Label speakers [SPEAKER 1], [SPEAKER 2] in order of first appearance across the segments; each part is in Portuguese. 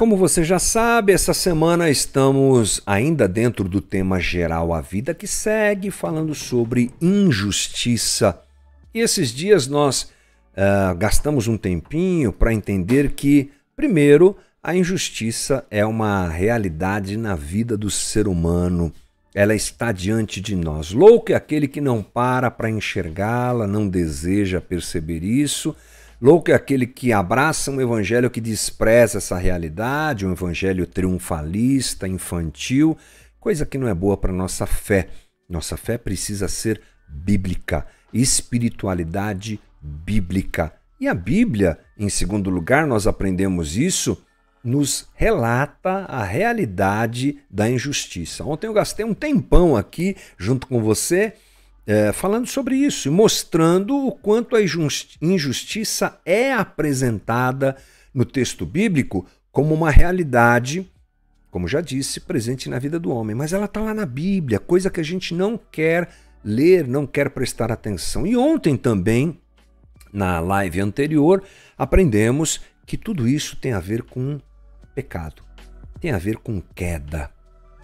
[SPEAKER 1] Como você já sabe, essa semana estamos ainda dentro do tema geral A Vida que segue, falando sobre injustiça. E esses dias nós uh, gastamos um tempinho para entender que, primeiro, a injustiça é uma realidade na vida do ser humano. Ela está diante de nós. Louco é aquele que não para para enxergá-la, não deseja perceber isso Louco é aquele que abraça um evangelho que despreza essa realidade, um evangelho triunfalista, infantil, coisa que não é boa para nossa fé. Nossa fé precisa ser bíblica, espiritualidade bíblica. E a Bíblia, em segundo lugar, nós aprendemos isso, nos relata a realidade da injustiça. Ontem eu gastei um tempão aqui junto com você é, falando sobre isso e mostrando o quanto a injustiça é apresentada no texto bíblico como uma realidade, como já disse, presente na vida do homem. Mas ela está lá na Bíblia, coisa que a gente não quer ler, não quer prestar atenção. E ontem também, na live anterior, aprendemos que tudo isso tem a ver com pecado, tem a ver com queda,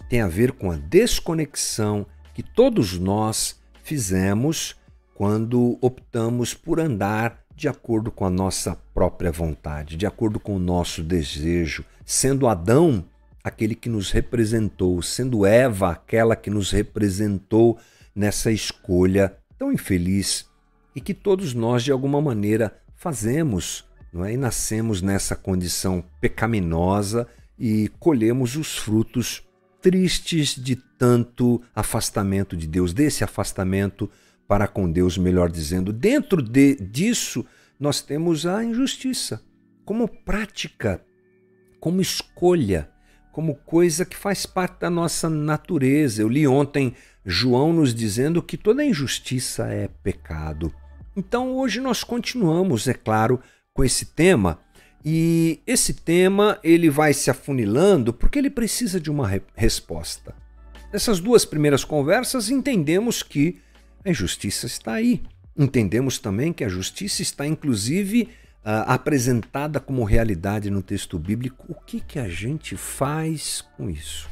[SPEAKER 1] tem a ver com a desconexão que todos nós fizemos quando optamos por andar de acordo com a nossa própria vontade, de acordo com o nosso desejo, sendo Adão aquele que nos representou, sendo Eva aquela que nos representou nessa escolha tão infeliz e que todos nós de alguma maneira fazemos, não é? E nascemos nessa condição pecaminosa e colhemos os frutos tristes de tanto afastamento de Deus, desse afastamento para com Deus, melhor dizendo. Dentro de, disso, nós temos a injustiça como prática, como escolha, como coisa que faz parte da nossa natureza. Eu li ontem João nos dizendo que toda injustiça é pecado. Então hoje nós continuamos, é claro, com esse tema e esse tema ele vai se afunilando porque ele precisa de uma re resposta. Nessas duas primeiras conversas entendemos que a injustiça está aí. Entendemos também que a justiça está inclusive uh, apresentada como realidade no texto bíblico. O que, que a gente faz com isso?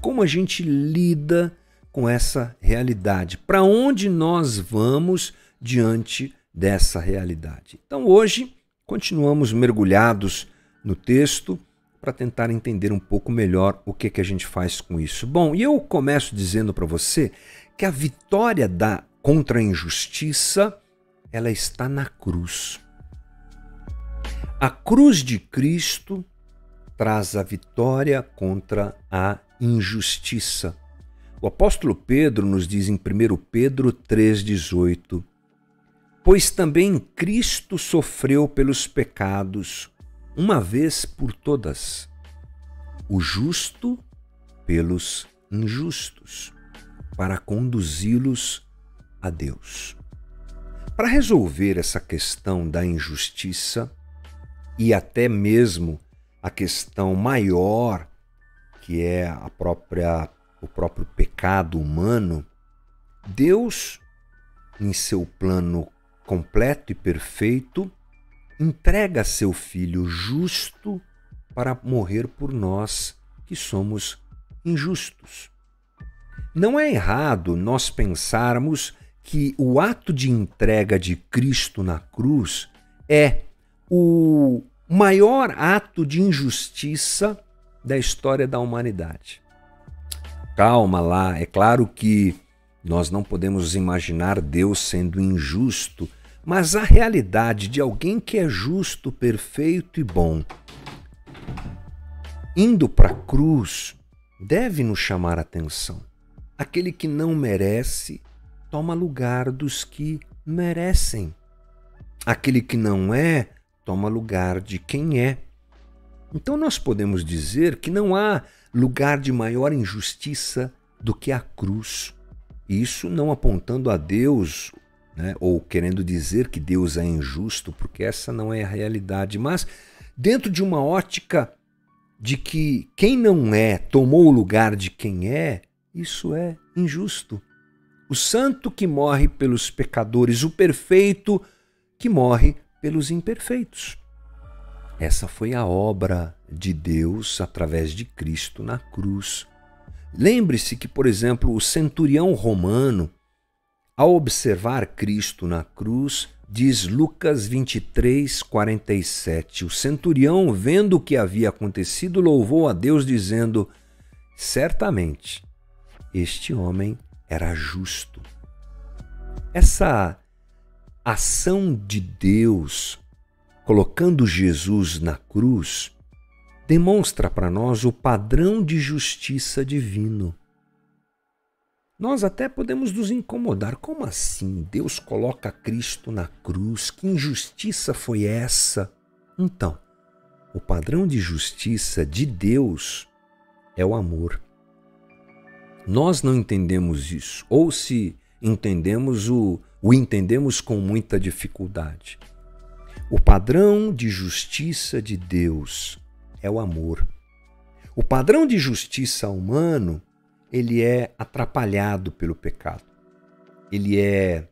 [SPEAKER 1] Como a gente lida com essa realidade? Para onde nós vamos diante dessa realidade? Então hoje continuamos mergulhados no texto para tentar entender um pouco melhor o que, que a gente faz com isso. Bom, e eu começo dizendo para você que a vitória da contra a injustiça ela está na cruz. A cruz de Cristo traz a vitória contra a injustiça. O apóstolo Pedro nos diz em 1 Pedro 3,18: Pois também Cristo sofreu pelos pecados, uma vez por todas, o justo pelos injustos, para conduzi-los a Deus. Para resolver essa questão da injustiça e até mesmo a questão maior, que é a própria o próprio pecado humano, Deus, em seu plano completo e perfeito, entrega seu Filho justo para morrer por nós que somos injustos. Não é errado nós pensarmos que o ato de entrega de Cristo na cruz é o maior ato de injustiça da história da humanidade. Calma lá, é claro que nós não podemos imaginar Deus sendo injusto, mas a realidade de alguém que é justo, perfeito e bom, indo para a cruz, deve nos chamar a atenção. Aquele que não merece toma lugar dos que merecem. Aquele que não é toma lugar de quem é. Então nós podemos dizer que não há lugar de maior injustiça do que a cruz. Isso não apontando a Deus, né, ou querendo dizer que Deus é injusto, porque essa não é a realidade, mas dentro de uma ótica de que quem não é tomou o lugar de quem é, isso é injusto. O santo que morre pelos pecadores, o perfeito que morre pelos imperfeitos. Essa foi a obra de Deus através de Cristo na cruz. Lembre-se que, por exemplo, o centurião romano, ao observar Cristo na cruz, diz Lucas 23, 47. O centurião, vendo o que havia acontecido, louvou a Deus, dizendo: Certamente, este homem era justo. Essa ação de Deus colocando Jesus na cruz demonstra para nós o padrão de justiça divino. Nós até podemos nos incomodar. Como assim? Deus coloca Cristo na cruz? Que injustiça foi essa? Então, o padrão de justiça de Deus é o amor. Nós não entendemos isso, ou se entendemos, o, o entendemos com muita dificuldade. O padrão de justiça de Deus é o amor. O padrão de justiça humano, ele é atrapalhado pelo pecado. Ele é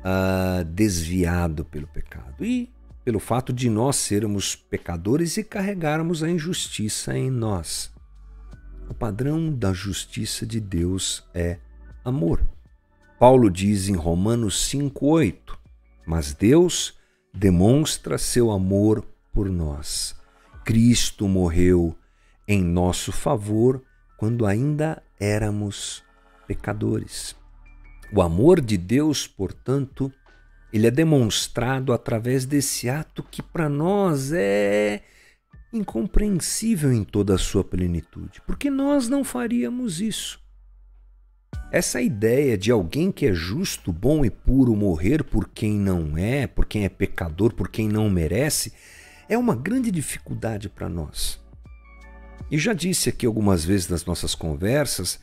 [SPEAKER 1] uh, desviado pelo pecado. E pelo fato de nós sermos pecadores e carregarmos a injustiça em nós. O padrão da justiça de Deus é amor. Paulo diz em Romanos 5,8: Mas Deus demonstra seu amor por nós. Cristo morreu em nosso favor quando ainda éramos pecadores. O amor de Deus, portanto, ele é demonstrado através desse ato que para nós é incompreensível em toda a sua plenitude, porque nós não faríamos isso. Essa ideia de alguém que é justo, bom e puro morrer por quem não é, por quem é pecador, por quem não merece, é uma grande dificuldade para nós. E já disse aqui algumas vezes nas nossas conversas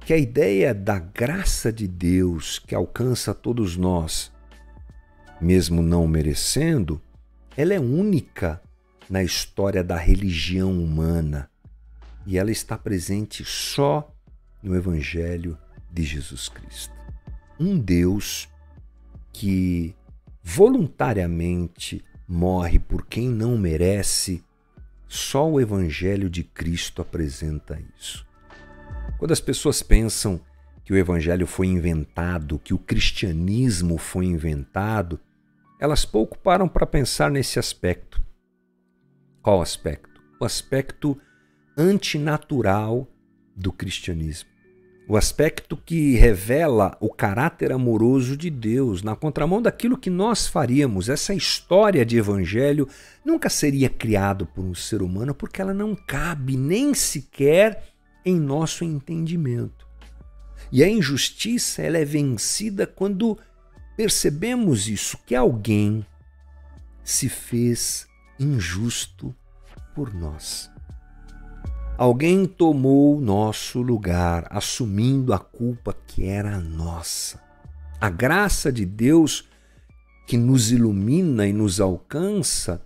[SPEAKER 1] que a ideia da graça de Deus que alcança todos nós, mesmo não merecendo, ela é única na história da religião humana e ela está presente só no Evangelho de Jesus Cristo. Um Deus que voluntariamente morre por quem não merece, só o Evangelho de Cristo apresenta isso. Quando as pessoas pensam que o Evangelho foi inventado, que o cristianismo foi inventado, elas pouco param para pensar nesse aspecto. Qual aspecto? O aspecto antinatural do cristianismo o aspecto que revela o caráter amoroso de Deus, na contramão daquilo que nós faríamos. Essa história de evangelho nunca seria criada por um ser humano porque ela não cabe nem sequer em nosso entendimento. E a injustiça ela é vencida quando percebemos isso, que alguém se fez injusto por nós. Alguém tomou nosso lugar, assumindo a culpa que era nossa. A graça de Deus que nos ilumina e nos alcança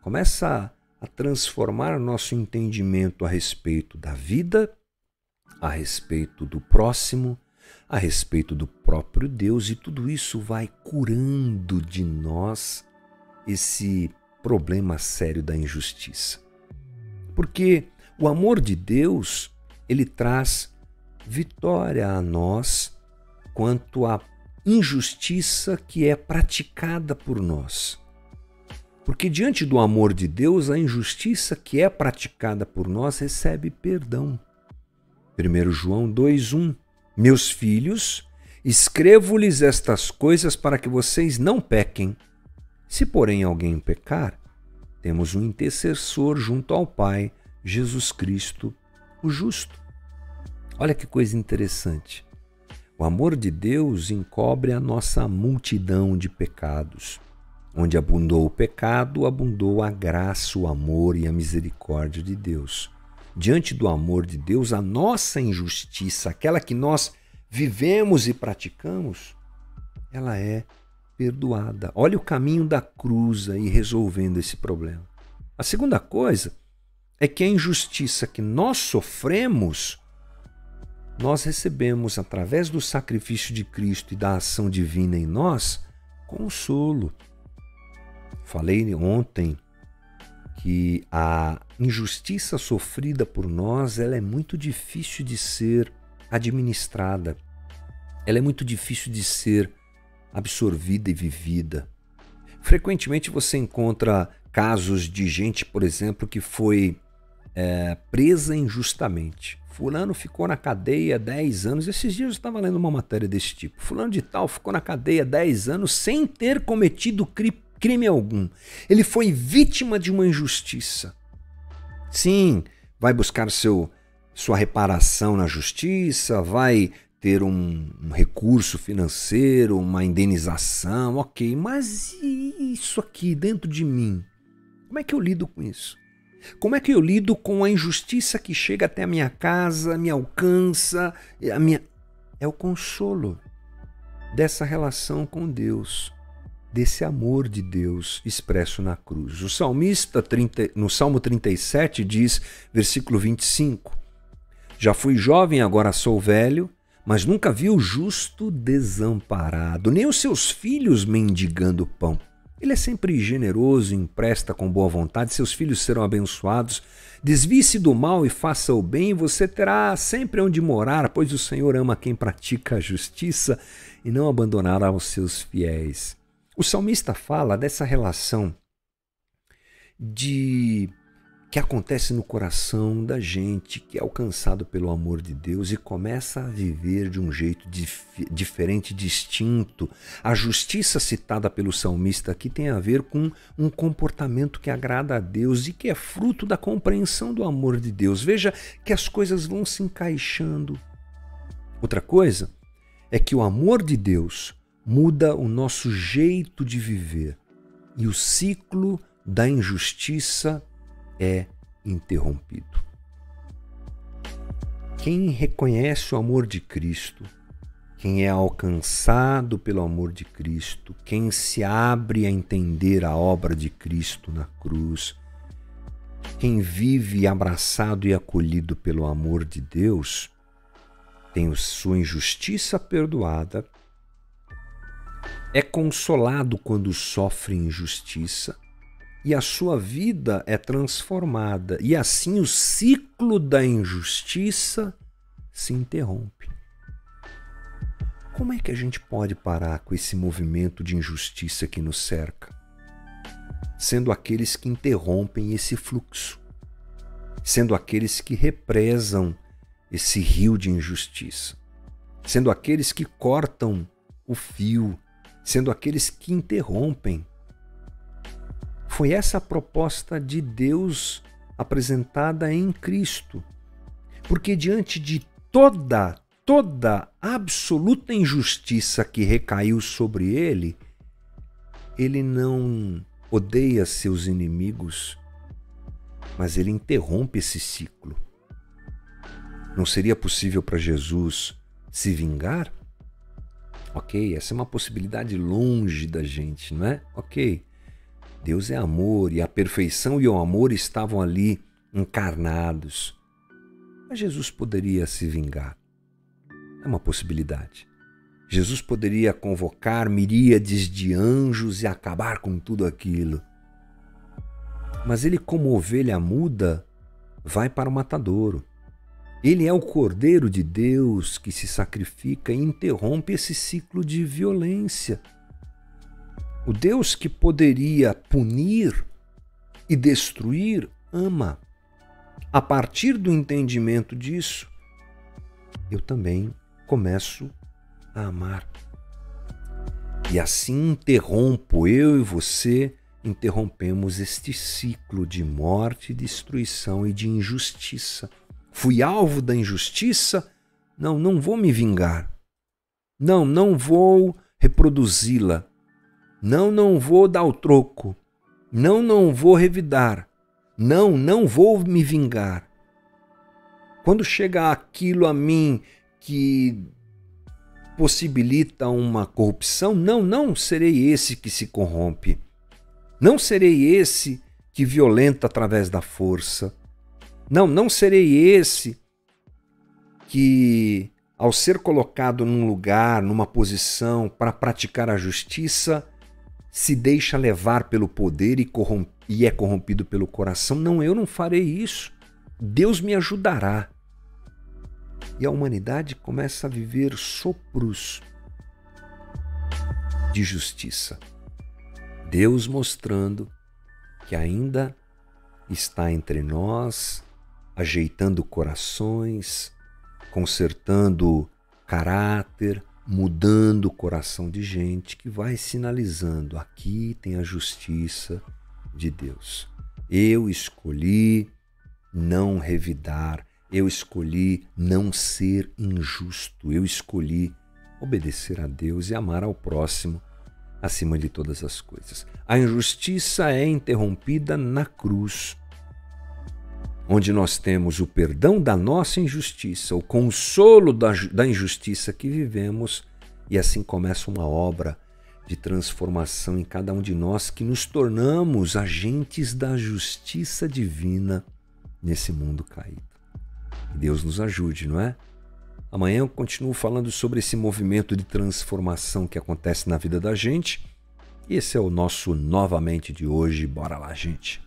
[SPEAKER 1] começa a transformar nosso entendimento a respeito da vida, a respeito do próximo, a respeito do próprio Deus, e tudo isso vai curando de nós esse problema sério da injustiça. Porque o amor de Deus, ele traz vitória a nós quanto à injustiça que é praticada por nós. Porque diante do amor de Deus, a injustiça que é praticada por nós recebe perdão. 1 João 2:1 Meus filhos, escrevo-lhes estas coisas para que vocês não pequem. Se porém alguém pecar, temos um intercessor junto ao Pai, Jesus Cristo, o justo. Olha que coisa interessante. O amor de Deus encobre a nossa multidão de pecados. Onde abundou o pecado, abundou a graça, o amor e a misericórdia de Deus. Diante do amor de Deus, a nossa injustiça, aquela que nós vivemos e praticamos, ela é perdoada. Olha o caminho da cruz aí resolvendo esse problema. A segunda coisa é que a injustiça que nós sofremos, nós recebemos através do sacrifício de Cristo e da ação divina em nós consolo. Falei ontem que a injustiça sofrida por nós ela é muito difícil de ser administrada. Ela é muito difícil de ser absorvida e vivida. Frequentemente você encontra casos de gente, por exemplo, que foi é, presa injustamente. Fulano ficou na cadeia 10 anos. Esses dias eu estava lendo uma matéria desse tipo. Fulano de tal ficou na cadeia 10 anos sem ter cometido crime algum. Ele foi vítima de uma injustiça. Sim, vai buscar seu, sua reparação na justiça, vai ter um, um, recurso financeiro, uma indenização, ok, mas isso aqui dentro de mim? Como é que eu lido com isso? Como é que eu lido com a injustiça que chega até a minha casa, me alcança, a minha é o consolo dessa relação com Deus, desse amor de Deus expresso na cruz. O salmista 30, no Salmo 37 diz, versículo 25: Já fui jovem, agora sou velho, mas nunca vi o justo desamparado, nem os seus filhos mendigando pão. Ele é sempre generoso, empresta com boa vontade, seus filhos serão abençoados. Desvie-se do mal e faça o bem, você terá sempre onde morar, pois o Senhor ama quem pratica a justiça e não abandonará os seus fiéis. O salmista fala dessa relação de que acontece no coração da gente que é alcançado pelo amor de Deus e começa a viver de um jeito dif diferente, distinto. A justiça citada pelo salmista aqui tem a ver com um comportamento que agrada a Deus e que é fruto da compreensão do amor de Deus. Veja que as coisas vão se encaixando. Outra coisa é que o amor de Deus muda o nosso jeito de viver e o ciclo da injustiça é interrompido. Quem reconhece o amor de Cristo, quem é alcançado pelo amor de Cristo, quem se abre a entender a obra de Cristo na cruz, quem vive abraçado e acolhido pelo amor de Deus, tem sua injustiça perdoada, é consolado quando sofre injustiça e a sua vida é transformada, e assim o ciclo da injustiça se interrompe. Como é que a gente pode parar com esse movimento de injustiça que nos cerca? Sendo aqueles que interrompem esse fluxo, sendo aqueles que represam esse rio de injustiça, sendo aqueles que cortam o fio, sendo aqueles que interrompem foi essa a proposta de Deus apresentada em Cristo. Porque diante de toda, toda absoluta injustiça que recaiu sobre ele, ele não odeia seus inimigos, mas ele interrompe esse ciclo. Não seria possível para Jesus se vingar? Ok, essa é uma possibilidade longe da gente, não é? Ok. Deus é amor e a perfeição e o amor estavam ali encarnados. Mas Jesus poderia se vingar. É uma possibilidade. Jesus poderia convocar miríades de anjos e acabar com tudo aquilo. Mas ele, como ovelha muda, vai para o matadouro. Ele é o Cordeiro de Deus que se sacrifica e interrompe esse ciclo de violência. O Deus que poderia punir e destruir ama. A partir do entendimento disso, eu também começo a amar. E assim interrompo eu e você interrompemos este ciclo de morte, destruição e de injustiça. Fui alvo da injustiça? Não, não vou me vingar. Não, não vou reproduzi-la. Não, não vou dar o troco. Não, não vou revidar. Não, não vou me vingar. Quando chega aquilo a mim que possibilita uma corrupção, não, não serei esse que se corrompe. Não serei esse que violenta através da força. Não, não serei esse que, ao ser colocado num lugar, numa posição para praticar a justiça, se deixa levar pelo poder e e é corrompido pelo coração. Não, eu não farei isso. Deus me ajudará. E a humanidade começa a viver sopros de justiça. Deus mostrando que ainda está entre nós, ajeitando corações, consertando caráter, mudando o coração de gente que vai sinalizando: aqui tem a justiça de Deus. Eu escolhi não revidar, eu escolhi não ser injusto, eu escolhi obedecer a Deus e amar ao próximo acima de todas as coisas. A injustiça é interrompida na cruz, onde nós temos o perdão da nossa injustiça, o consolo da, da injustiça que vivemos, e assim começa uma obra de transformação em cada um de nós que nos tornamos agentes da justiça divina nesse mundo caído. Que Deus nos ajude, não é? Amanhã eu continuo falando sobre esse movimento de transformação que acontece na vida da gente. E esse é o nosso novamente de hoje. Bora lá, gente.